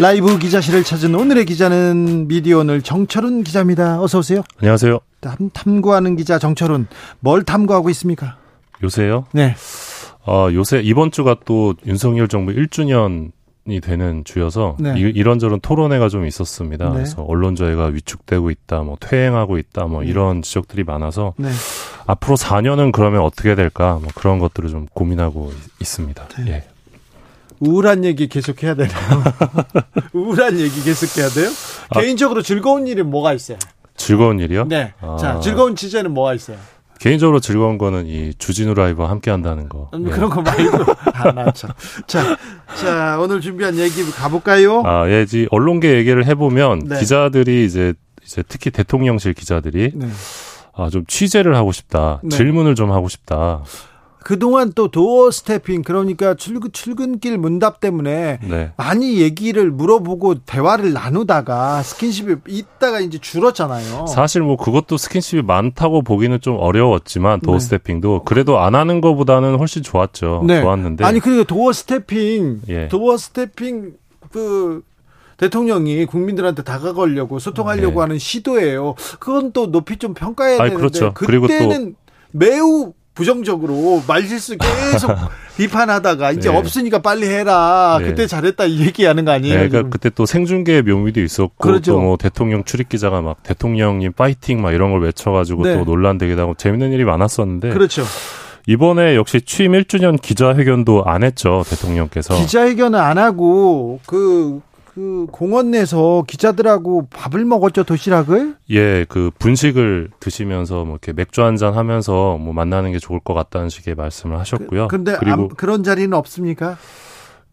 라이브 기자실을 찾은 오늘의 기자는 미디어오늘 정철훈 기자입니다. 어서 오세요. 안녕하세요. 탐, 탐구하는 기자 정철훈. 뭘 탐구하고 있습니까? 요새요? 네. 어, 요새 이번 주가 또 윤석열 정부 1주년 이 되는 주여서 네. 이, 런저런 토론회가 좀 있었습니다. 네. 그래서 언론 자유가 위축되고 있다, 뭐 퇴행하고 있다, 뭐 네. 이런 지적들이 많아서 네. 앞으로 4년은 그러면 어떻게 될까, 뭐 그런 것들을 좀 고민하고 있- 있습니다. 네. 예. 우울한 얘기 계속 해야 되나요? 우울한 얘기 계속 해야 돼요? 아. 개인적으로 즐거운 일이 뭐가 있어요? 즐거운 일이요? 네. 아. 자, 즐거운 취재는 뭐가 있어요? 개인적으로 즐거운 거는 이 주진우 라이브와 함께 한다는 거. 음, 예. 그런 거 말고. 아, 나 참. 자, 자, 오늘 준비한 얘기 가볼까요? 아, 예, 이 언론계 얘기를 해보면 네. 기자들이 이제 이제 특히 대통령실 기자들이 네. 아, 좀 취재를 하고 싶다. 네. 질문을 좀 하고 싶다. 그동안 또 door stepping, 그러니까 출근, 출근길 문답 때문에 네. 많이 얘기를 물어보고 대화를 나누다가 스킨십이 있다가 이제 줄었잖아요. 사실 뭐 그것도 스킨십이 많다고 보기는 좀 어려웠지만 door 네. stepping도 그래도 안 하는 것보다는 훨씬 좋았죠. 네. 좋았는데 아니, 그리고 doorstepping, 예. doorstepping, 그, 대통령이 국민들한테 다가가려고 소통하려고 네. 하는 시도예요. 그건 또 높이 좀 평가해야 아니, 되는데 그렇죠. 그때는 매우 부정적으로 말실수 계속 비판하다가 이제 네. 없으니까 빨리 해라. 네. 그때 잘했다 이 얘기하는 거 아니에요? 네, 그러니까? 그때 또 생중계의 묘미도 있었고 그렇죠. 또뭐 대통령 출입 기자가 막 대통령님 파이팅 막 이런 걸 외쳐가지고 네. 또 논란되기도 하고 재밌는 일이 많았었는데 그렇죠. 이번에 역시 취임 1주년 기자회견도 안 했죠 대통령께서 기자회견을 안 하고 그, 그 공원 내서 기자들하고 밥을 먹었죠 도시락을. 예, 그 분식을 드시면서 뭐 이렇게 맥주 한 잔 하면서 뭐 만나는 게 좋을 것 같다는 식의 말씀을 하셨고요. 근데 그리고 안- 그런 자리는 없습니까?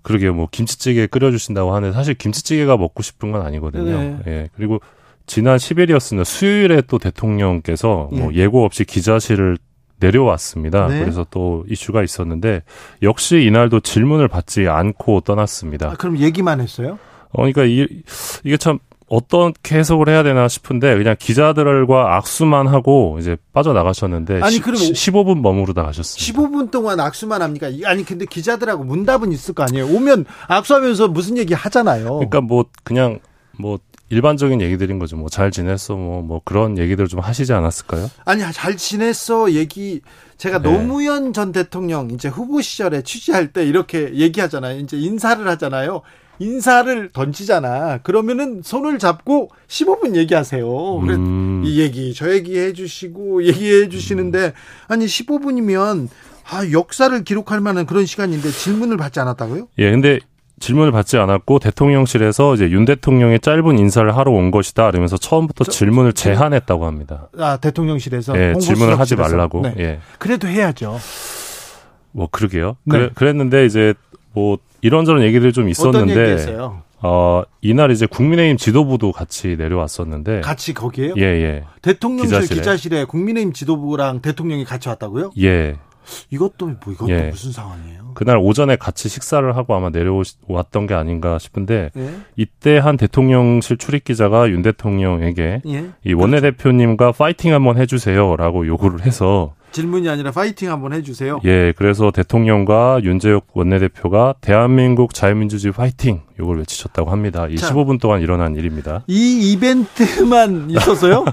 그러게요. 뭐 김치찌개 끓여주신다고 하는데 사실 김치찌개가 먹고 싶은 건 아니거든요. 네. 예. 그리고 지난 10일이었습니다. 수요일에 또 대통령께서 뭐 예고 없이 기자실을 내려왔습니다. 네. 그래서 또 이슈가 있었는데 역시 이날도 질문을 받지 않고 떠났습니다. 아, 그럼 얘기만 했어요? 어, 그러니까 이, 이게 참 어떻게 해석을 해야 되나 싶은데 그냥 기자들과 악수만 하고 이제 빠져나가셨는데 아니, 시- 그럼 시- 15분 머무르다 가셨습니다. 15분 동안 악수만 합니까? 이- 아니 근데 기자들하고 문답은 있을 거 아니에요. 오면 악수하면서 무슨 얘기 하잖아요. 그러니까 뭐 그냥 뭐 일반적인 얘기들인 거죠. 뭐 잘 지냈어 뭐 뭐 그런 얘기들 좀 하시지 않았을까요? 아니 잘 지냈어 얘기 제가 네. 노무현 전 대통령 이제 후보 시절에 취재할 때 이렇게 얘기하잖아요. 이제 인사를 하잖아요. 인사를 던지잖아. 그러면은 손을 잡고 15분 얘기하세요. 그래 음. 이 얘기 저 얘기 해주시고 얘기해 주시는데 아니 15분이면 아 역사를 기록할 만한 그런 시간인데 질문을 받지 않았다고요? 예, 근데 질문을 받지 않았고 대통령실에서 이제 윤 대통령의 짧은 인사를 하러 온 것이다. 이러면서 처음부터 질문을 제한했다고 합니다. 아 대통령실에서 예, 질문을 하지. 말라고. 네. 예. 그래도 해야죠. 뭐 그러게요. 네. 그래, 그랬는데 이제 뭐 이런저런 얘기들이 좀 있었는데? 어, 이날 이제 국민의힘 지도부도 같이 내려왔었는데 같이 거기에요? 예, 예. 대통령실 기자실에. 기자실에. 국민의힘 지도부랑 대통령이 같이 왔다고요? 예. 이것도 뭐 이것도 예. 무슨 상황이에요? 그날 오전에 같이 식사를 하고 아마 내려왔던 게 아닌가 싶은데 예. 이때 한 대통령실 출입 기자가 윤 대통령에게 예. 이 원내 대표님과 파이팅 한번 해주세요라고 요구를 해서 질문이 아니라 파이팅 한번 해주세요. 예 그래서 대통령과 윤재욱 원내대표가 대한민국 자유민주주의 파이팅 요걸 외치셨다고 합니다. 이 자. 15분 동안 일어난 일입니다. 이 이벤트만 있었어요?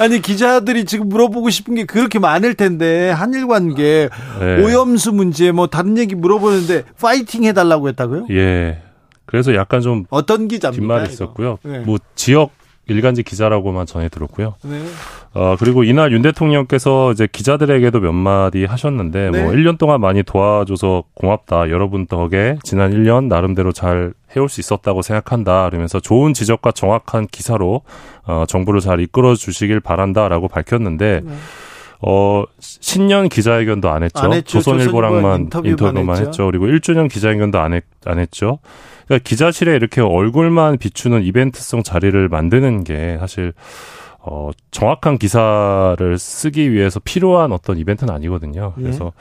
아니 기자들이 지금 물어보고 싶은 게 그렇게 많을 텐데 한일 관계 예. 오염수 문제 뭐 다른 얘기 물어보는데 파이팅 해달라고 했다고요? 예. 그래서 약간 좀 어떤 기자입니까? 뒷말이 이거? 있었고요. 네. 뭐 지역 일간지 기자라고만 전해 들었고요. 네. 어, 그리고 이날 윤 대통령께서 이제 기자들에게도 몇 마디 하셨는데, 네. 뭐, 1년 동안 많이 도와줘서 고맙다. 여러분 덕에 지난 1년 나름대로 잘 해올 수 있었다고 생각한다. 그러면서 좋은 지적과 정확한 기사로, 어, 정부를 잘 이끌어 주시길 바란다라고 밝혔는데, 네. 어, 신년 기자회견도 안 했죠. 안 했죠. 조선일보랑만 조선일보 인터뷰만 인터뷰만 했죠. 했죠. 그리고 1주년 기자회견도 안, 했, 안 했죠. 그러니까 기자실에 이렇게 얼굴만 비추는 이벤트성 자리를 만드는 게 사실 어, 정확한 기사를 쓰기 위해서 필요한 어떤 이벤트는 아니거든요. 예. 그래서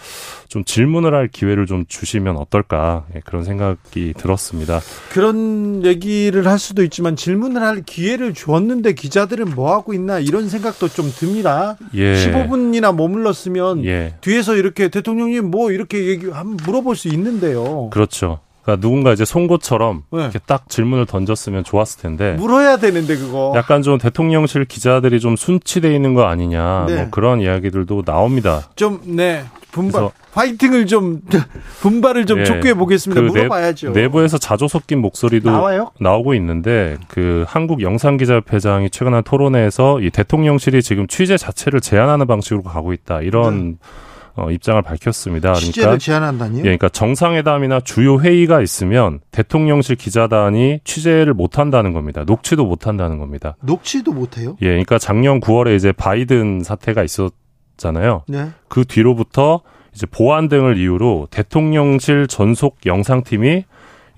좀 질문을 할 기회를 좀 주시면 어떨까 예, 그런 생각이 들었습니다. 그런 얘기를 할 수도 있지만 질문을 할 기회를 주었는데 기자들은 뭐 하고 있나 이런 생각도 좀 듭니다. 예. 15분이나 머물렀으면 예. 뒤에서 이렇게 대통령님 뭐 이렇게 얘기 한번 물어볼 수 있는데요. 그렇죠. 그러니까 누군가 이제 송곳처럼 네. 이렇게 딱 질문을 던졌으면 좋았을 텐데 물어야 되는데 그거. 약간 좀 대통령실 기자들이 좀 순치돼 있는 거 아니냐 네. 뭐 그런 이야기들도 나옵니다. 좀 네. 분발 파이팅을 좀 분발을 좀 예. 촉구해 보겠습니다. 그 내- 물어봐야죠. 내부에서 자조 섞인 목소리도 나와요? 나오고 있는데 그 한국 영상 기자협회장이 최근 한 토론회에서 이 대통령실이 지금 취재 자체를 제한하는 방식으로 가고 있다 이런 어, 입장을 밝혔습니다. 네. 취재를 그러니까 제한한다니요? 예, 그러니까 정상회담이나 주요 회의가 있으면 대통령실 기자단이 취재를 못 한다는 겁니다. 녹취도 못 한다는 겁니다. 녹취도 못 해요? 예, 그러니까 작년 9월에 이제 바이든 사태가 있었잖아요. 네. 그 뒤로부터 이제 보안 등을 이유로 대통령실 전속 영상팀이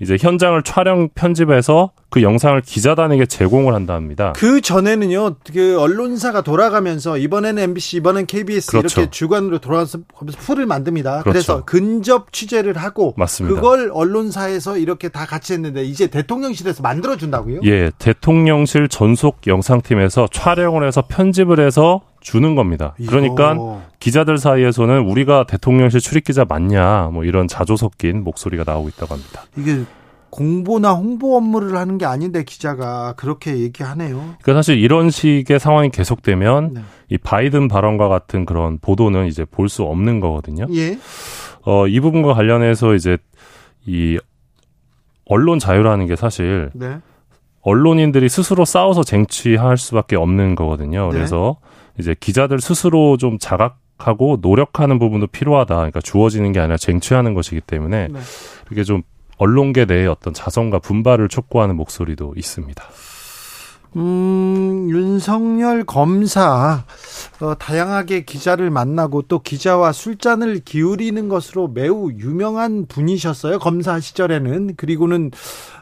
이제 현장을 촬영 편집해서 그 영상을 기자단에게 제공을 한답니다. 그 전에는요, 그 언론사가 돌아가면서 이번에는 MBC, 이번엔 KBS 그렇죠. 이렇게 주관으로 돌아가서 풀을 만듭니다. 그렇죠. 그래서 근접 취재를 하고 맞습니다. 그걸 언론사에서 이렇게 다 같이 했는데 이제 대통령실에서 만들어 준다고요? 예, 대통령실 전속 영상팀에서 촬영을 해서 편집을 해서 주는 겁니다. 그러니까 기자들 사이에서는 우리가 대통령실 출입 기자 맞냐 뭐 이런 자조 섞인 목소리가 나오고 있다고 합니다. 이게 공보나 홍보 업무를 하는 게 아닌데 기자가 그렇게 얘기하네요. 그러니까 사실 이런 식의 상황이 계속되면 네. 이 바이든 발언과 같은 그런 보도는 이제 볼 수 없는 거거든요. 예. 어, 이 부분과 관련해서 이제 이 언론 자유라는 게 사실 네. 언론인들이 스스로 싸워서 쟁취할 수밖에 없는 거거든요. 네. 그래서 이제 기자들 스스로 좀 자각 하고 노력하는 부분도 필요하다. 그러니까 주어지는 게 아니라 쟁취하는 것이기 때문에 네. 이게 좀 언론계 내의 어떤 자성과 분발을 촉구하는 목소리도 있습니다. 음, 윤석열 검사, 어, 다양하게 기자를 만나고 또 기자와 술잔을 기울이는 것으로 매우 유명한 분이셨어요. 검사 시절에는. 그리고는,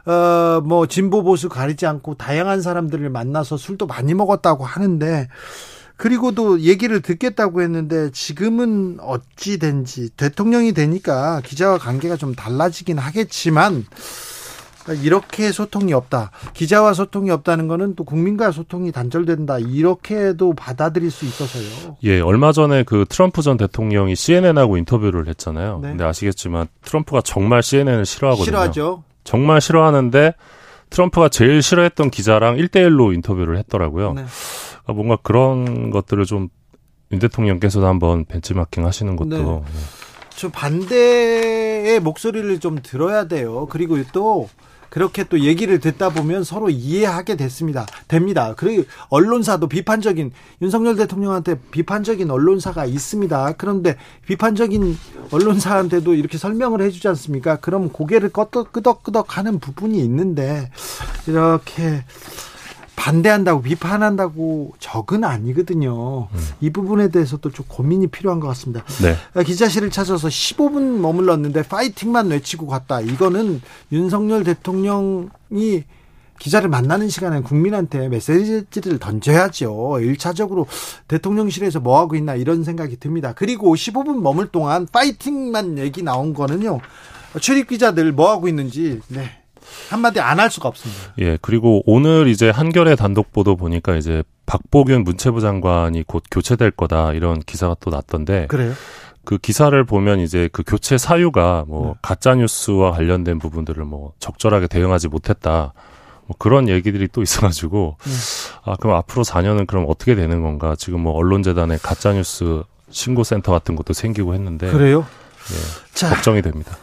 어, 뭐, 진보 보수 가리지 않고 다양한 사람들을 만나서 술도 많이 먹었다고 하는데, 그리고도 얘기를 듣겠다고 했는데 지금은 어찌 된지 대통령이 되니까 기자와 관계가 좀 달라지긴 하겠지만 이렇게 소통이 없다. 기자와 소통이 없다는 거는 또 국민과 소통이 단절된다. 이렇게도 받아들일 수 있어서요. 예, 얼마 전에 그 트럼프 전 대통령이 CNN하고 인터뷰를 했잖아요. 네. 근데 아시겠지만 트럼프가 정말 CNN을 싫어하거든요. 싫어하죠. 정말 싫어하는데 트럼프가 제일 싫어했던 기자랑 1대1로 인터뷰를 했더라고요. 네. 아, 뭔가 그런 것들을 좀 윤 대통령께서도 한번 벤치마킹 하시는 것도 네. 저 반대의 목소리를 좀 들어야 돼요. 그리고 또 그렇게 또 얘기를 듣다 보면 서로 이해하게 됐습니다. 됩니다. 그리고 언론사도 비판적인 윤석열 대통령한테 비판적인 언론사가 있습니다. 그런데 비판적인 언론사한테도 이렇게 설명을 해주지 않습니까? 그럼 고개를 끄덕 끄덕 하는 부분이 있는데 이렇게 반대한다고 비판한다고 적은 아니거든요. 이 부분에 대해서도 좀 고민이 필요한 것 같습니다. 네. 기자실을 찾아서 15분 머물렀는데 파이팅만 외치고 갔다. 이거는 윤석열 대통령이 기자를 만나는 시간에 국민한테 메시지를 던져야죠. 1차적으로 대통령실에서 뭐 하고 있나 이런 생각이 듭니다. 그리고 15분 머물 동안 파이팅만 얘기 나온 거는요. 출입 기자들 뭐 하고 있는지 네. 한마디 안 할 수가 없습니다. 예, 그리고 오늘 이제 한겨레 단독 보도 보니까 이제 박보균 문체부 장관이 곧 교체될 거다 이런 기사가 또 났던데 그래요? 그 기사를 보면 이제 그 교체 사유가 뭐 네. 가짜 뉴스와 관련된 부분들을 뭐 적절하게 대응하지 못했다. 뭐 그런 얘기들이 또 있어가지고 네. 아 그럼 앞으로 4년은 그럼 어떻게 되는 건가? 지금 뭐 언론재단에 가짜 뉴스 신고센터 같은 것도 생기고 했는데 그래요? 예, 자, 걱정이 됩니다.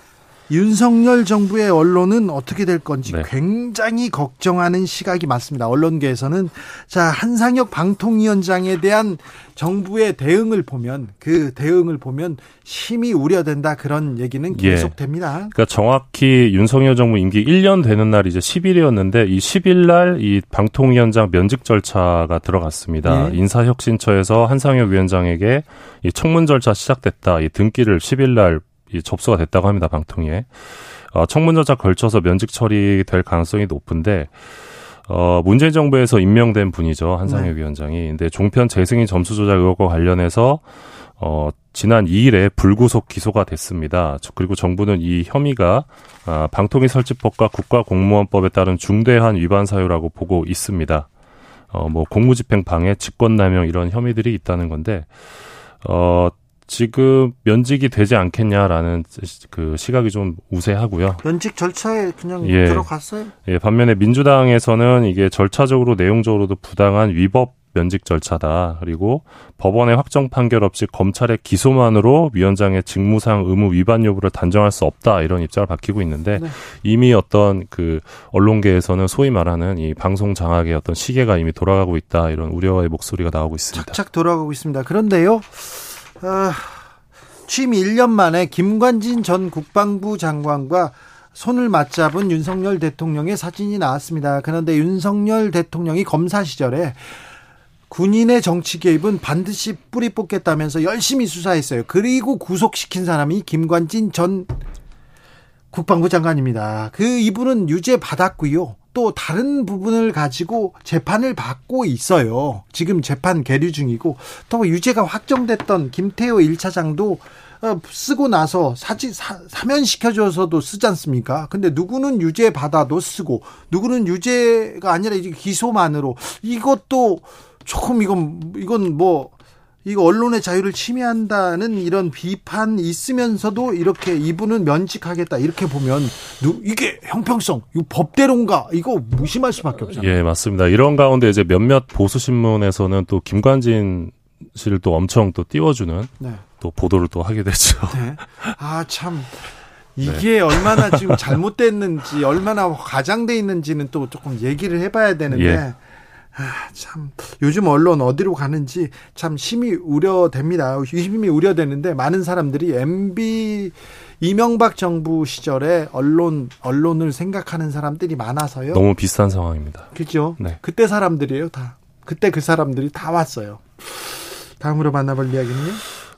윤석열 정부의 언론은 어떻게 될 건지 네. 굉장히 걱정하는 시각이 많습니다. 언론계에서는 자 한상혁 방통위원장에 대한 정부의 대응을 보면 그 대응을 보면 심히 우려된다 그런 얘기는 예. 계속됩니다. 그러니까 정확히 윤석열 정부 임기 1년 되는 날이 이제 10일이었는데 이 10일 날 이 방통위원장 면직 절차가 들어갔습니다. 네. 인사혁신처에서 한상혁 위원장에게 이 청문 절차 시작됐다. 이 등기를 10일 날이 접수가 됐다고 합니다. 방통위에. 어, 청문 절차 걸쳐서 면직 처리될 가능성이 높은데 어, 문재인 정부에서 임명된 분이죠. 한상혁 네. 위원장이. 근데 종편 재승인 점수 조작 의혹과 관련해서 어, 지난 2일에 불구속 기소가 됐습니다. 저- 그리고 정부는 이 혐의가 아, 방통위 설치법과 국가공무원법에 따른 중대한 위반 사유라고 보고 있습니다. 어, 뭐 공무집행 방해, 직권남용 이런 혐의들이 있다는 건데 어, 지금 면직이 되지 않겠냐라는 그 시각이 좀 우세하고요. 면직 절차에 그냥 예. 들어갔어요. 예, 반면에 민주당에서는 이게 절차적으로 내용적으로도 부당한 위법 면직 절차다. 그리고 법원의 확정 판결 없이 검찰의 기소만으로 위원장의 직무상 의무 위반 여부를 단정할 수 없다. 이런 입장을 밝히고 있는데 네. 이미 어떤 그 언론계에서는 소위 말하는 이 방송 장악의 어떤 시계가 이미 돌아가고 있다. 이런 우려의 목소리가 나오고 있습니다. 착착 돌아가고 있습니다. 그런데요, 아, 취임 1년 만에 김관진 전 국방부 장관과 손을 맞잡은 윤석열 대통령의 사진이 나왔습니다. 그런데 윤석열 대통령이 검사 시절에 군인의 정치 개입은 반드시 뿌리 뽑겠다면서 열심히 수사했어요. 그리고 구속시킨 사람이 김관진 전 국방부 장관입니다. 그 이분은 유죄 받았고요. 또 다른 부분을 가지고 재판을 받고 있어요. 지금 재판 계류 중이고 또 유죄가 확정됐던 김태호 1차장도 어, 쓰고 나서 사지 사, 사면 시켜줘서도 쓰지 않습니까? 근데 누구는 유죄 받아도 쓰고 누구는 유죄가 아니라 이제 기소만으로 이것도 조금 이건 이건 뭐 이거 언론의 자유를 침해한다는 이런 비판이 있으면서도 이렇게 이분은 면직하겠다 이렇게 보면 누 이게 형평성 이거 법대로인가 이거 무심할 수밖에 없잖아요. 예, 맞습니다. 이런 가운데 이제 몇몇 보수 신문에서는 또 김관진 씨를 또 엄청 또 띄워주는 네. 또 보도를 또 하게 되죠. 네. 아, 참. 이게 얼마나 지금 잘못됐는지, 얼마나 과장돼 있는지는 또 조금 얘기를 해봐야 되는데, 예. 아, 참. 요즘 언론 어디로 가는지 참 심히 우려됩니다. 심히 우려되는데, 많은 사람들이 MB, 이명박 정부 시절에 언론, 언론을 생각하는 사람들이 많아서요. 너무 비슷한 상황입니다. 그죠? 네. 그때 사람들이에요, 다. 그때 그 사람들이 다 왔어요. 다음으로 만나볼 이야기는요?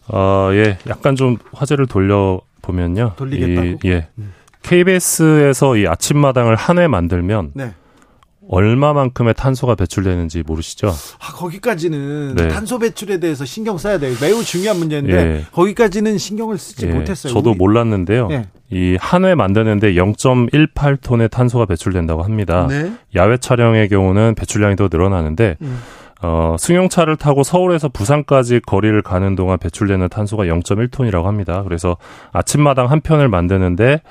아, 예. 약간 좀 화제를 돌려 보면요. 돌리겠다고? 이, 예. 음. KBS에서 이 아침마당을 한 회 만들면 네. 얼마만큼의 탄소가 배출되는지 모르시죠? 아, 거기까지는 네. 탄소 배출에 대해서 신경 써야 돼요. 매우 중요한 문제인데 예. 거기까지는 신경을 쓰지 예, 못했어요. 저도 우리. 몰랐는데요. 예. 이한 회 만드는데 0.18톤의 탄소가 배출된다고 합니다. 네. 야외 촬영의 경우는 배출량이 더 늘어나는데 음. 어, 승용차를 타고 서울에서 부산까지 거리를 가는 동안 배출되는 탄소가 0.1톤이라고 합니다. 그래서 아침마당 한 편을 만드는데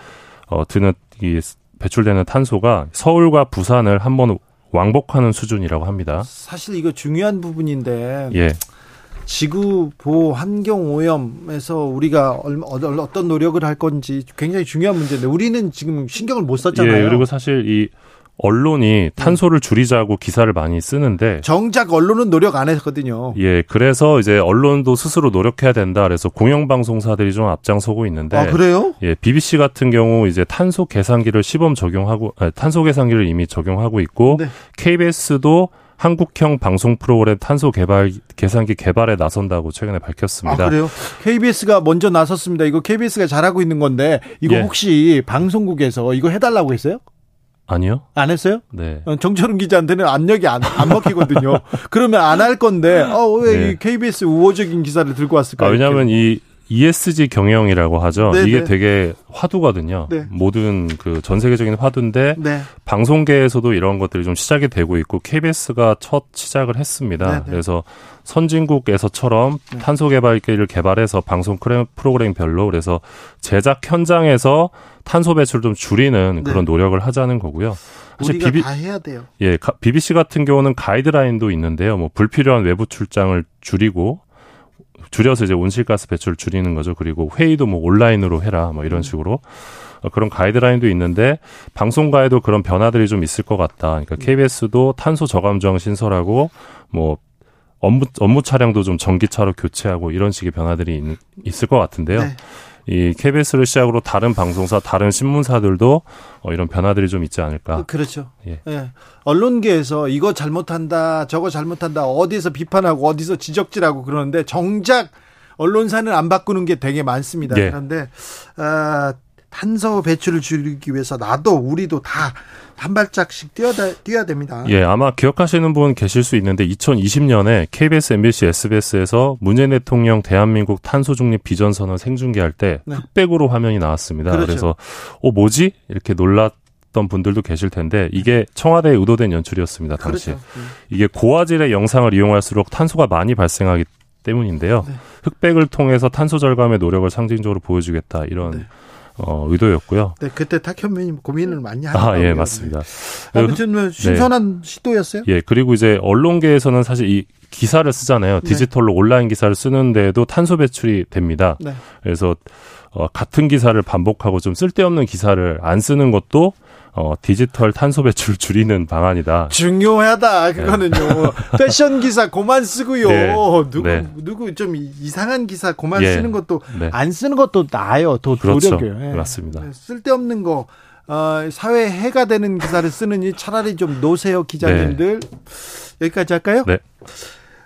어, 드는 이 배출되는 탄소가 서울과 부산을 한 번 왕복하는 수준이라고 합니다. 사실 이거 중요한 부분인데 예. 지구 보호 환경 오염에서 우리가 얼마, 어- 어떤 노력을 할 건지 굉장히 중요한 문제인데 우리는 지금 신경을 못 썼잖아요. 예, 그리고 사실 이 언론이 탄소를 줄이자고 기사를 많이 쓰는데 정작 언론은 노력 안 했거든요. 예, 그래서 이제 언론도 스스로 노력해야 된다. 그래서 공영방송사들이 좀 앞장서고 있는데 아 그래요? 예, BBC 같은 경우 이제 탄소 계산기를 시범 적용하고 아니, 탄소 계산기를 이미 적용하고 있고 네. KBS도 한국형 방송 프로그램 탄소 개발 계산기 개발에 나선다고 최근에 아 밝혔습니다. 그래요? KBS가 먼저 나섰습니다. 이거 KBS가 잘하고 있는 건데 이거 예. 혹시 방송국에서 이거 해달라고 했어요? 아니요? 안 했어요? 네. 어, 정철은 기자한테는 압력이 안, 안 먹히거든요. 그러면 안 할 건데, 어, 왜 네. 이 KBS 우호적인 기사를 들고 왔을까? 아, 왜냐하면 이 ESG 경영이라고 하죠. 네, 이게 네. 되게 화두거든요. 네. 모든 그 전 세계적인 화두인데 네. 방송계에서도 이런 것들이 좀 시작이 되고 있고 KBS가 첫 시작을 했습니다. 네, 네. 그래서 선진국에서처럼 네. 탄소 개발기를 개발해서 방송 프로그램별로 그래서 제작 현장에서 탄소 배출 좀 줄이는 네. 그런 노력을 하자는 거고요. 사실 우리가 비비, 다 해야 돼요. 예, 가- BBC 같은 경우는 가이드라인도 있는데요. 뭐 불필요한 외부 출장을 줄이고 줄여서 이제 온실가스 배출을 줄이는 거죠. 그리고 회의도 뭐 온라인으로 해라 뭐 음. 이런 식으로 어, 그런 가이드라인도 있는데 방송가에도 그런 변화들이 좀 있을 것 같다. 그러니까 KBS도 탄소 저감정 신설하고 뭐 업무 업무 차량도 좀 전기차로 교체하고 이런 식의 변화들이 있, 있을 것 같은데요. 네. 이 KBS를 시작으로 다른 방송사, 다른 신문사들도 어, 이런 변화들이 좀 있지 않을까. 그렇죠. 예. 예. 언론계에서 이거 잘못한다, 저거 잘못한다, 어디서 비판하고 어디서 지적질하고 그러는데 정작 언론사는 안 바꾸는 게 되게 많습니다. 예. 그런데 아, 탄소 배출을 줄이기 위해서 나도 우리도 다 한 발짝씩 뛰어야, 뛰어야 됩니다. 예, 아마 기억하시는 분 계실 수 있는데 2020년에 KBS, MBC, SBS에서 문재인 대통령 대한민국 탄소 중립 비전 선언 생중계할 때 네. 흑백으로 화면이 나왔습니다. 그렇죠. 그래서 어 뭐지? 이렇게 놀랐 던 분들도 계실 텐데 이게 청와대에 의도된 연출이었습니다 당시 그렇죠. 네. 이게 고화질의 영상을 이용할수록 탄소가 많이 발생하기 때문인데요 네. 흑백을 통해서 탄소 절감의 노력을 상징적으로 보여주겠다 이런 네. 어, 의도였고요. 네, 그때 탁현민님 고민을 많이 하셨다. 아, 예, 맞습니다. 아무튼 뭐 네. 신선한 네. 시도였어요. 예, 그리고 이제 언론계에서는 사실 이 기사를 쓰잖아요. 네. 디지털로 온라인 기사를 쓰는데도 탄소 배출이 됩니다. 네. 그래서 어, 같은 기사를 반복하고 좀 쓸데없는 기사를 안 쓰는 것도 어, 디지털 탄소 배출 줄이는 방안이다. 중요하다. 그거는요. 네. 패션 기사 고만 쓰고요. 네. 누구 네. 누구 좀 이상한 기사 고만 예. 쓰는 것도 네. 안 쓰는 것도 나아요. 더 그렇죠. 노력해요. 예. 맞습니다. 네, 쓸데없는 거 어, 사회 해가 되는 기사를 쓰느니 차라리 좀 노세요 기자님들. 네. 여기까지 할까요? 네.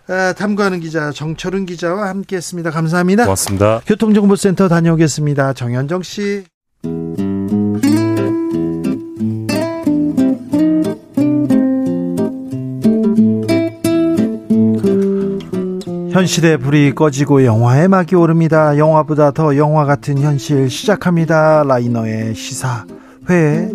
아, 탐구하는 기자 정철은 기자와 함께했습니다. 감사합니다. 고맙습니다. 교통정보센터 다녀오겠습니다. 정현정 씨. 현실의 불이 꺼지고 영화의 막이 오릅니다. 영화보다 더 영화 같은 현실 시작합니다. 라이너의 시사회.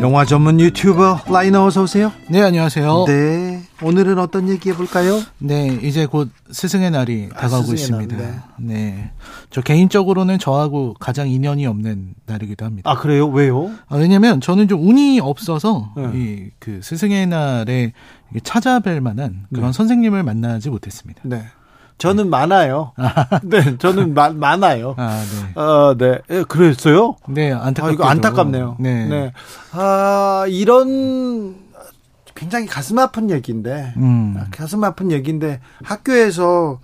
영화 전문 유튜버 라이너 어서 오세요. 네, 안녕하세요. 네. 오늘은 어떤 얘기 해볼까요? 네, 이제 곧 스승의 날이 아, 다가오고 있습니다. 날, 네. 네. 저 개인적으로는 저하고 가장 인연이 없는 날이기도 합니다. 아, 그래요? 왜요? 아, 왜냐면 저는 좀 운이 없어서 네. 이그 스승의 날에 찾아뵐 만한 그런 네. 선생님을 만나지 못했습니다. 네. 저는 네. 많아요. 네, 저는 마, 많아요. 아, 네. 어, 네. 예, 그랬어요? 네, 안타깝 아, 이거 안타깝네요. 네. 네. 아, 이런 굉장히 가슴 아픈 얘기인데, 음. 가슴 아픈 얘기인데 학교에서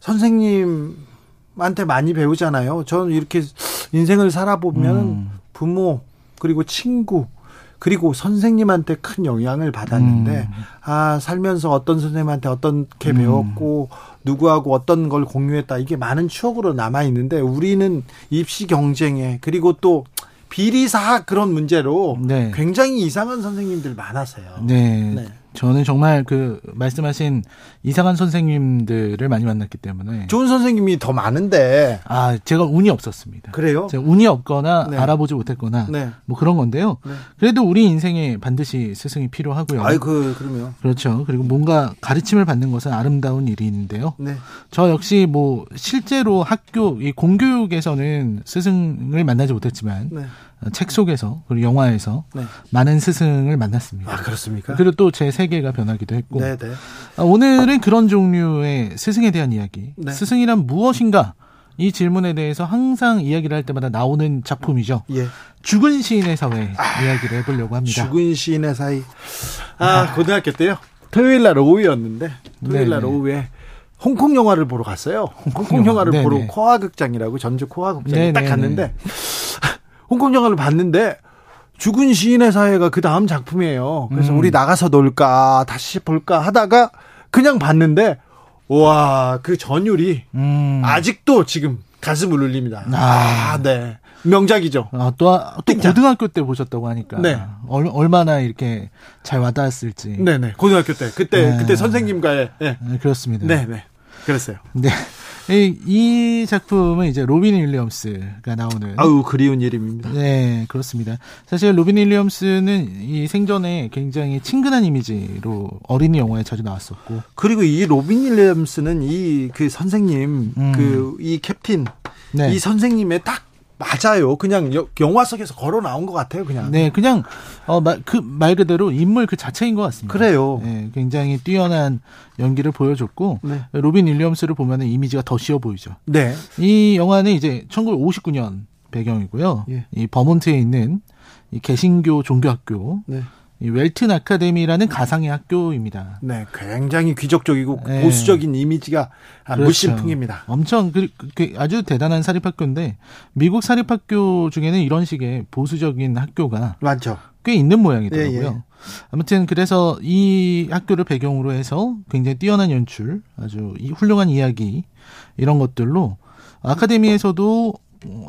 선생님한테 많이 배우잖아요. 저는 이렇게 인생을 살아보면 음. 부모 그리고 친구 그리고 선생님한테 큰 영향을 받았는데 음. 아 살면서 어떤 선생님한테 어떻게 음. 배웠고 누구하고 어떤 걸 공유했다 이게 많은 추억으로 남아 있는데 우리는 입시 경쟁에 그리고 또 비리사학 그런 문제로 네. 굉장히 이상한 선생님들 많았어요. 네. 네. 저는 정말 그 말씀하신 이상한 선생님들을 많이 만났기 때문에 좋은 선생님이 더 많은데 아 제가 운이 없었습니다. 그래요? 제가 운이 없거나 네. 알아보지 못했거나 네. 뭐 그런 건데요. 네. 그래도 우리 인생에 반드시 스승이 필요하고요. 아이 그 그러면 그렇죠. 그리고 뭔가 가르침을 받는 것은 아름다운 일인데요. 네. 저 역시 뭐 실제로 학교 이 공교육에서는 스승을 만나지 못했지만 네. 책 속에서 그리고 영화에서 네. 많은 스승을 만났습니다. 아 그렇습니까? 그리고 또 제 세 계가 변하기도 했고 네네. 네. 아, 오늘은 그런 종류의 스승에 대한 이야기. 네. 스승이란 무엇인가? 이 질문에 대해서 항상 이야기를 할 때마다 나오는 작품이죠. 예. 죽은 시인의 사회 아, 이야기를 해보려고 합니다. 죽은 시인의 사회. 아, 아. 고등학교 때요. 토요일 날 오후였는데 토요일 날 오후에 홍콩 영화를 보러 갔어요. 홍콩 영화를 네네. 보러 코아 극장이라고 전주 코아 극장에 딱 갔는데 홍콩 영화를 봤는데 죽은 시인의 사회가 그 다음 작품이에요. 그래서 음. 우리 나가서 놀까 다시 볼까 하다가 그냥 봤는데 와 그 전율이 음. 아직도 지금 가슴을 울립니다. 아, 아 네. 명작이죠. 아, 또, 또 고등학교 때 보셨다고 하니까. 네. 얼, 얼마나 이렇게 잘 와닿았을지. 네네. 고등학교 때. 그때, 네. 그때 선생님과의. 네. 네, 그렇습니다. 네네. 그랬어요. 네. 이, 이 작품은 이제 로빈 윌리엄스가 나오는 아우 그리운 이름입니다. 네, 그렇습니다. 사실 로빈 윌리엄스는 이 생전에 굉장히 친근한 이미지로 어린이 영화에 자주 나왔었고 그리고 이 로빈 윌리엄스는 이 그 선생님 음. 그 이 Captain 네. 이 선생님의 딱 맞아요. 그냥 영화 속에서 걸어 나온 것 같아요, 그냥. 네, 그냥 어 그 말 그대로 인물 그 자체인 것 같습니다. 그래요. 네, 굉장히 뛰어난 연기를 보여줬고 네. 로빈 윌리엄스를 보면은 이미지가 더 쉬워 보이죠. 네. 이 영화는 이제 1959년 배경이고요. 예. 이 버몬트에 있는 이 개신교 종교학교 네. 이 웰튼 아카데미라는 가상의 학교입니다. 네, 굉장히 귀족적이고 네. 보수적인 이미지가 그렇죠. 무심풍입니다. 엄청 그, 그, 아주 대단한 사립학교인데 미국 사립학교 중에는 이런 식의 보수적인 학교가 많죠. 꽤 있는 모양이더라고요. 예, 예. 아무튼 그래서 이 학교를 배경으로 해서 굉장히 뛰어난 연출, 아주 훌륭한 이야기 이런 것들로 아카데미에서도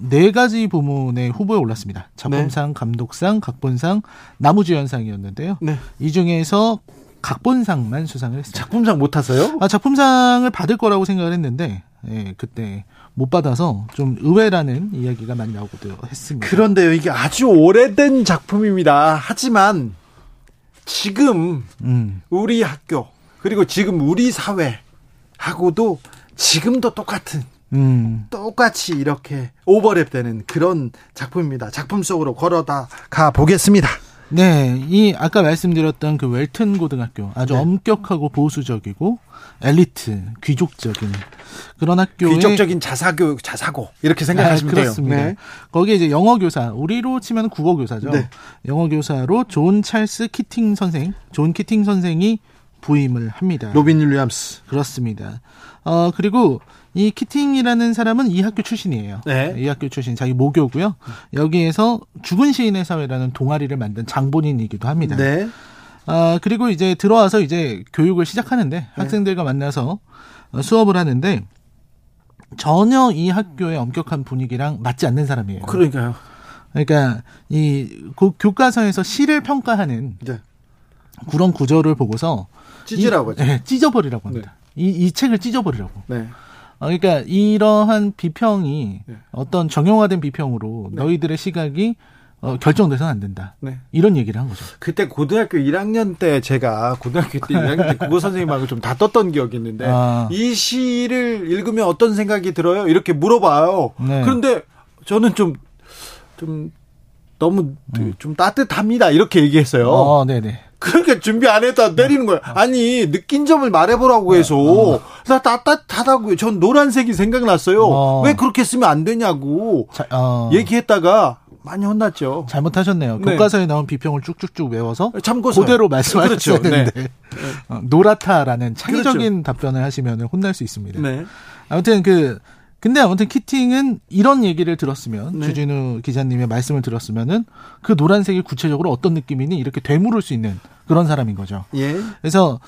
네 가지 부문의 후보에 올랐습니다. 작품상, 네. 감독상, 각본상, 나무주연상이었는데요. 네. 이 중에서 각본상만 수상을 했습니다. 작품상 못 타서요? 아, 작품상을 받을 거라고 생각을 했는데, 예, 그때 못 받아서 좀 의외라는 이야기가 많이 나오기도 했습니다. 그런데요, 이게 아주 오래된 작품입니다. 하지만 지금 음. 우리 학교 그리고 지금 우리 사회하고도 지금도 똑같은 음. 똑같이 이렇게 오버랩되는 그런 작품입니다. 작품 속으로 걸어다 가 보겠습니다. 네, 이 아까 말씀드렸던 그 웰튼 고등학교 아주 네. 엄격하고 보수적이고 엘리트 귀족적인 그런 학교 귀족적인 자사교 자사고 이렇게 생각하시면 아, 그렇습니다. 돼요. 네. 거기에 이제 영어 교사 우리로 치면 국어 교사죠. 네. 영어 교사로 존 찰스 키팅 선생, 존 키팅 선생이 부임을 합니다. 로빈 윌리엄스 그렇습니다. 어 그리고 이 키팅이라는 사람은 이 학교 출신이에요. 네. 이 학교 출신 자기 모교고요. 여기에서 죽은 시인의 사회라는 동아리를 만든 장본인이기도 합니다. 네. 아 그리고 이제 들어와서 이제 교육을 시작하는데 네. 학생들과 만나서 수업을 하는데 전혀 이 학교의 엄격한 분위기랑 맞지 않는 사람이에요. 그러니까요. 그러니까 이 교과서에서 시를 평가하는 네. 그런 구조를 보고서 찢으라고 하죠. 네, 찢어버리라고 합니다. 네. 이, 이 책을 찢어버리라고. 네. 어, 그러니까 이러한 비평이 네. 어떤 정형화된 비평으로 네. 너희들의 시각이 어, 결정돼서는 안 된다. 네. 이런 얘기를 한 거죠. 그때 고등학교 1학년 때 제가 고등학교 때 1학년 때 국어 선생님하고 좀 다퉜던 기억이 있는데 아. 이 시를 읽으면 어떤 생각이 들어요? 이렇게 물어봐요. 네. 그런데 저는 좀좀 좀 너무 음. 좀 따뜻합니다. 이렇게 얘기했어요. 어, 네네. 그렇게 준비 안 했다 때리는 거야. 아니 느낀 점을 말해보라고 해서 어. 나 따뜻하다고요. 전 노란색이 생각났어요. 어. 왜 그렇게 쓰면 안 되냐고 자, 어. 얘기했다가 많이 혼났죠. 잘못하셨네요. 네. 교과서에 나온 비평을 쭉쭉쭉 외워서 참고서 그대로 말씀하셨어야 그렇죠. 되는데 네. 어, 노랗다라는 창의적인 그렇죠. 답변을 하시면 혼날 수 있습니다. 네. 아무튼 그 근데 아무튼 키팅은 이런 얘기를 들었으면 네. 주진우 기자님의 말씀을 들었으면은 그 노란색이 구체적으로 어떤 느낌이니 이렇게 되물을 수 있는 그런 사람인 거죠. 예. 그래서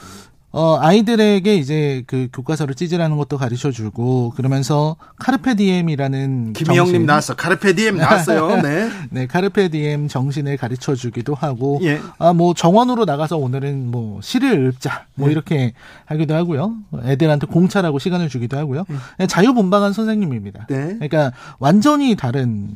어, 아이들에게 이제 그 교과서를 찢으라는 것도 가르쳐 주고, 그러면서 카르페디엠이라는. 김희영님 나왔어. 카르페디엠 나왔어요. 네. 네, 카르페디엠 정신을 가르쳐 주기도 하고, 예. 아, 뭐 정원으로 나가서 오늘은 뭐 시를 읊자, 뭐 예. 이렇게 하기도 하고요. 애들한테 공차라고 시간을 주기도 하고요. 예. 자유분방한 선생님입니다. 네. 그러니까 완전히 다른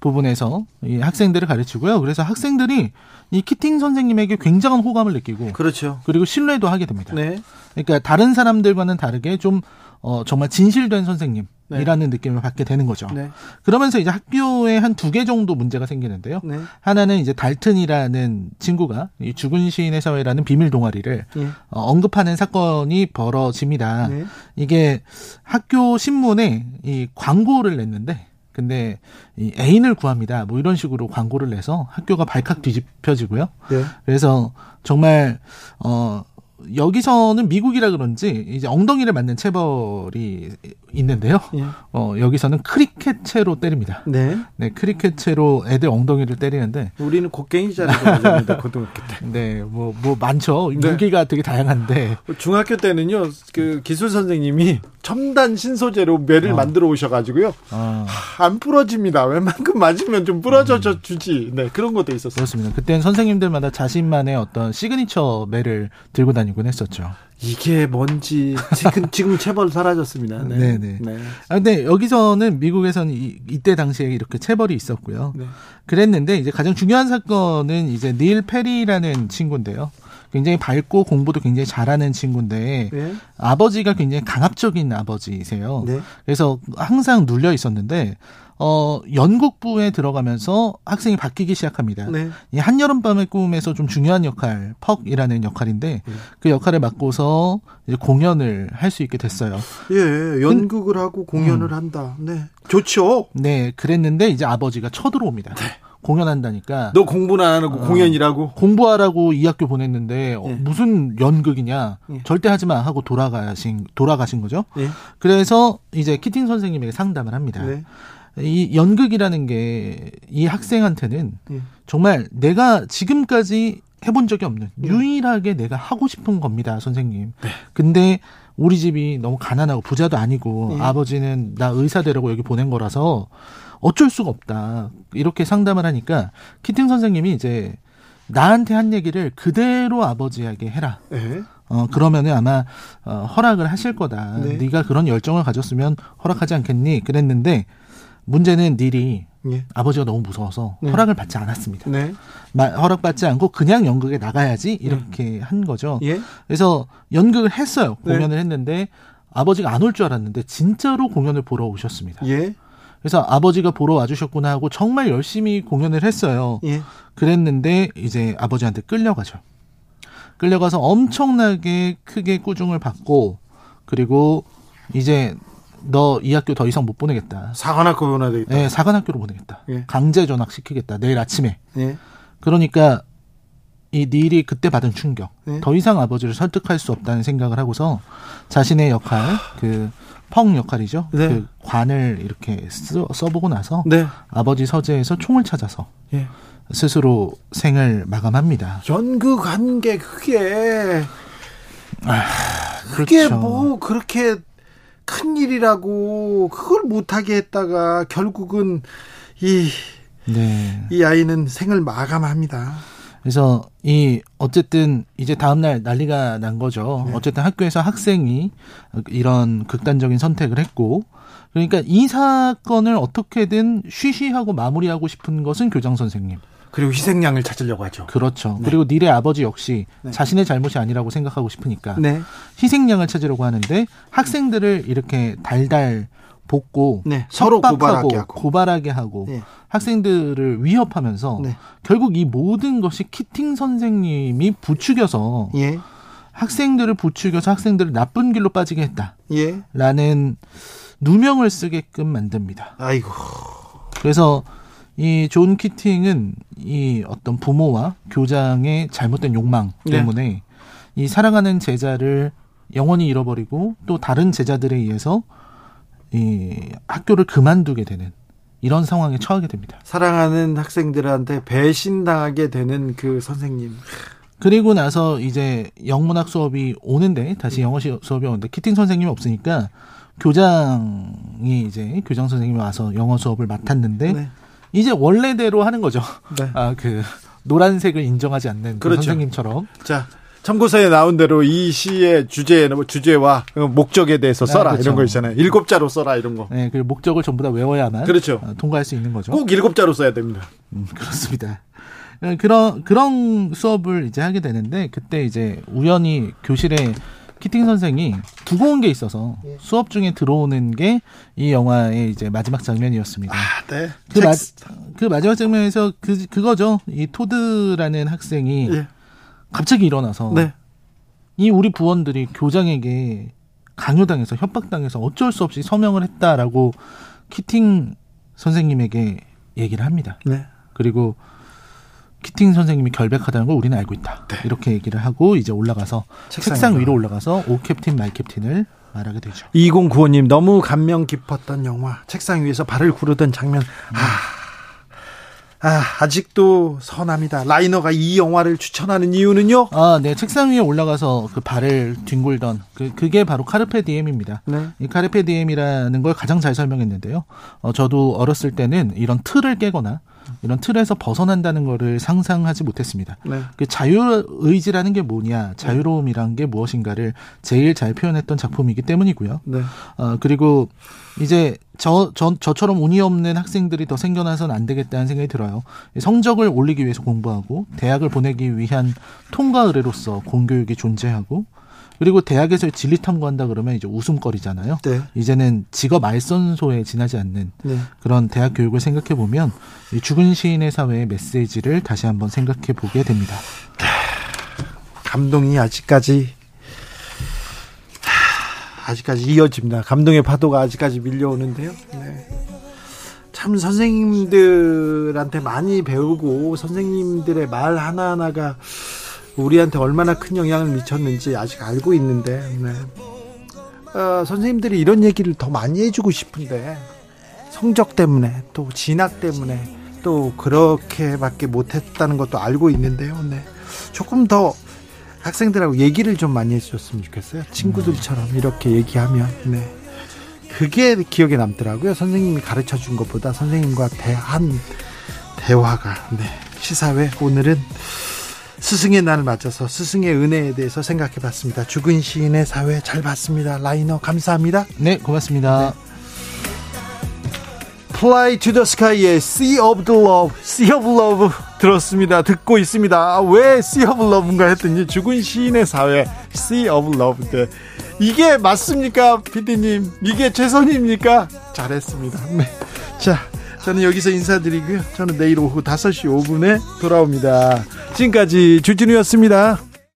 부분에서 이 학생들을 가르치고요. 그래서 학생들이 이 키팅 선생님에게 굉장한 호감을 느끼고 그렇죠. 그리고 신뢰도 하게 됩니다. 네. 그러니까 다른 사람들과는 다르게 좀 어, 정말 진실된 선생님 이라는 네. 느낌을 받게 되는 거죠. 네. 그러면서 이제 학교에 한 두 개 정도 문제가 생기는데요. 네. 하나는 이제 달튼이라는 친구가 이 죽은 시인의 사회라는 비밀 동아리를 네. 어, 언급하는 사건이 벌어집니다. 네. 이게 학교 신문에 이 광고를 냈는데 근데 이 애인을 구합니다. 뭐 이런 식으로 광고를 내서 학교가 발칵 뒤집혀지고요. 네. 그래서 정말 어 여기서는 미국이라 그런지 이제 엉덩이를 맞는 체벌이 있는데요. 예. 어, 여기서는 크리켓 채로 때립니다. 네. 네, 크리켓 채로 애들 엉덩이를 때리는데 우리는 곡괭이자를 고등학교 때. 네, 뭐뭐 뭐 많죠. 네. 무기가 되게 다양한데 중학교 때는요. 그 기술 선생님이 첨단 신소재로 매를 어. 만들어 오셔 가지고요. 어. 안 부러집니다. 웬만큼 맞으면 좀 부러져 음. 주지. 네, 그런 것도 있었어요. 그렇습니다. 그때는 선생님들마다 자신만의 어떤 시그니처 매를 들고 다니곤 했었죠. 이게 뭔지 지금 지금 체벌 사라졌습니다. 네. 네네. 네. 아 근데 여기서는 미국에서는 이, 이때 당시에 이렇게 체벌이 있었고요. 네. 그랬는데 이제 가장 중요한 사건은 이제 닐 페리라는 친구인데요. 굉장히 밝고 공부도 굉장히 잘하는 친구인데 네. 아버지가 굉장히 강압적인 아버지세요. 네. 그래서 항상 눌려 있었는데 어, 연극부에 들어가면서 학생이 바뀌기 시작합니다. 네. 이 한여름밤의 꿈에서 좀 중요한 역할, 퍽이라는 역할인데 네. 그 역할을 맡고서 이제 공연을 할 수 있게 됐어요. 예, 연극을 근, 하고 공연을 음. 한다. 네. 좋죠. 네, 그랬는데 이제 아버지가 쳐들어옵니다. 네. 공연한다니까. 너 공부는 안 하고 어, 공연이라고? 공부하라고 이 학교 보냈는데 어, 예. 무슨 연극이냐? 예. 절대 하지 마 하고 돌아가신 돌아가신 거죠. 예. 그래서 이제 키팅 선생님에게 상담을 합니다. 네. 이 연극이라는 게 이 학생한테는 예. 정말 내가 지금까지 해본 적이 없는 예. 유일하게 내가 하고 싶은 겁니다, 선생님. 네. 근데 우리 집이 너무 가난하고 부자도 아니고 예. 아버지는 나 의사 되라고 여기 보낸 거라서 어쩔 수가 없다. 이렇게 상담을 하니까 키팅 선생님이 이제 나한테 한 얘기를 그대로 아버지에게 해라. 네. 어 그러면은 아마 어, 허락을 하실 거다. 네. 네가 그런 열정을 가졌으면 허락하지 않겠니? 그랬는데 문제는 닐이 예. 아버지가 너무 무서워서 네. 허락을 받지 않았습니다. 네. 마, 허락받지 않고 그냥 연극에 나가야지 이렇게 네. 한 거죠. 예? 그래서 연극을 했어요. 네. 공연을 했는데 아버지가 안 올 줄 알았는데 진짜로 공연을 보러 오셨습니다. 예? 그래서 아버지가 보러 와주셨구나 하고 정말 열심히 공연을 했어요. 예. 그랬는데 이제 아버지한테 끌려가죠. 끌려가서 엄청나게 크게 꾸중을 받고 그리고 이제 너 이 학교 더 이상 못 보내겠다. 사관학교 보내야 되겠다. 네, 사관학교로 보내겠다. 예. 강제 전학 시키겠다. 내일 아침에. 예. 그러니까 이 닐이 그때 받은 충격. 예. 더 이상 아버지를 설득할 수 없다는 생각을 하고서 자신의 역할, 그 펑 역할이죠. 네. 그 관을 이렇게 써, 써보고 나서 네. 아버지 서재에서 총을 찾아서 예. 스스로 생을 마감합니다. 연극한 게 그게 아, 그게 그렇죠. 뭐 그렇게 큰 일이라고 그걸 못하게 했다가 결국은 이, 네. 이 아이는 생을 마감합니다. 그래서 이 어쨌든 이제 다음 날 난리가 난 거죠. 네. 어쨌든 학교에서 학생이 이런 극단적인 선택을 했고 그러니까 이 사건을 어떻게든 쉬쉬하고 마무리하고 싶은 것은 교장 선생님. 그리고 희생양을 찾으려고 하죠. 그렇죠. 네. 그리고 닐의 아버지 역시 네. 자신의 잘못이 아니라고 생각하고 싶으니까 네. 희생양을 찾으려고 하는데 학생들을 이렇게 달달 볶고 네, 서로 고발하게 하고, 고발하게 하고 네. 학생들을 위협하면서 네. 결국 이 모든 것이 키팅 선생님이 부추겨서 예. 학생들을 부추겨서 학생들을 나쁜 길로 빠지게 했다. 예. 라는 누명을 쓰게끔 만듭니다. 아이고. 그래서 이 존 키팅은 이 어떤 부모와 교장의 잘못된 욕망 네. 때문에 이 사랑하는 제자를 영원히 잃어버리고 또 다른 제자들에 의해서 이 학교를 그만두게 되는 이런 상황에 처하게 됩니다. 사랑하는 학생들한테 배신당하게 되는 그 선생님. 그리고 나서 이제 영문학 수업이 오는데 다시 영어 수업이 오는데 키팅 선생님이 없으니까 교장이 이제 교장 선생님이 와서 영어 수업을 맡았는데 네. 이제 원래대로 하는 거죠. 네. 아 그 노란색을 인정하지 않는 그 그렇죠. 선생님처럼. 자 참고서에 나온 대로 이 시의 주제 주제와 목적에 대해서 아, 써라 아, 그렇죠. 이런 거 있잖아요. 일곱 자로 써라 이런 거. 네, 그 목적을 전부 다 외워야만 그렇죠. 어, 통과할 수 있는 거죠. 꼭 일곱 자로 써야 됩니다. 음, 그렇습니다. 어, 그런 그런 수업을 이제 하게 되는데 그때 이제 우연히 교실에 키팅 선생이 두고 온 게 있어서 예. 수업 중에 들어오는 게 이 영화의 이제 마지막 장면이었습니다. 아, 네. 그, 마, 그 마지막 장면에서 그 그거죠. 이 토드라는 학생이 예. 갑자기 일어나서 네. 이 우리 부원들이 교장에게 강요당해서 협박당해서 어쩔 수 없이 서명을 했다라고 키팅 선생님에게 얘기를 합니다. 네. 그리고 키팅 선생님이 결백하다는 걸 우리는 알고 있다. 네. 이렇게 얘기를 하고 이제 올라가서 책상 위로 올라가서 O Captain My Captain을 말하게 되죠. 2095님 너무 감명 깊었던 영화 책상 위에서 발을 구르던 장면. 음. 아 아, 아직도 선합니다. 라이너가 이 영화를 추천하는 이유는요? 아, 네. 책상 위에 올라가서 그 발을 뒹굴던 그 그게 바로 carpe diem입니다. 네. 이 carpe diem이라는 걸 가장 잘 설명했는데요. 어, 저도 어렸을 때는 이런 틀을 깨거나 이런 틀에서 벗어난다는 거를 상상하지 못했습니다. 네. 그 자유의지라는 게 뭐냐, 자유로움이란 게 무엇인가를 제일 잘 표현했던 작품이기 때문이고요. 네. 어, 그리고 이제 저, 저, 저처럼 운이 없는 학생들이 더 생겨나서는 안 되겠다는 생각이 들어요. 성적을 올리기 위해서 공부하고, 대학을 보내기 위한 통과 의뢰로서 공교육이 존재하고, 그리고 대학에서 진리 탐구한다 그러면 이제 웃음거리잖아요. 네. 이제는 직업 알선소에 지나지 않는 네. 그런 대학 교육을 생각해 보면 죽은 시인의 사회의 메시지를 다시 한번 생각해 보게 됩니다. 감동이 아직까지 아직까지 이어집니다. 감동의 파도가 아직까지 밀려오는데요. 네. 참 선생님들한테 많이 배우고 선생님들의 말 하나하나가 우리한테 얼마나 큰 영향을 미쳤는지 아직 알고 있는데 네. 어, 선생님들이 이런 얘기를 더 많이 해주고 싶은데 성적 때문에 또 진학 때문에 또 그렇게밖에 못했다는 것도 알고 있는데요. 네. 조금 더 학생들하고 얘기를 좀 많이 해줬으면 좋겠어요. 친구들처럼 이렇게 얘기하면 네. 그게 기억에 남더라고요. 선생님이 가르쳐 준 것보다 선생님과 대한 대화가 네. 시사회 오늘은 스승의 날 맞아서 스승의 은혜에 대해서 생각해 봤습니다. 죽은 시인의 사회 잘 봤습니다. 라이너 감사합니다. 네, 고맙습니다. 네. Fly to the Sky의 Sea of the Love, Sea of Love 들었습니다. 듣고 있습니다. 아, 왜 Sea of Love인가 했더니 죽은 시인의 사회 Sea of Love. 네. 이게 맞습니까, 피디님? 이게 최선입니까? 잘했습니다. 네. 자, 저는 여기서 인사드리고요. 저는 내일 오후 5시 5분에 돌아옵니다. 지금까지 주진우였습니다.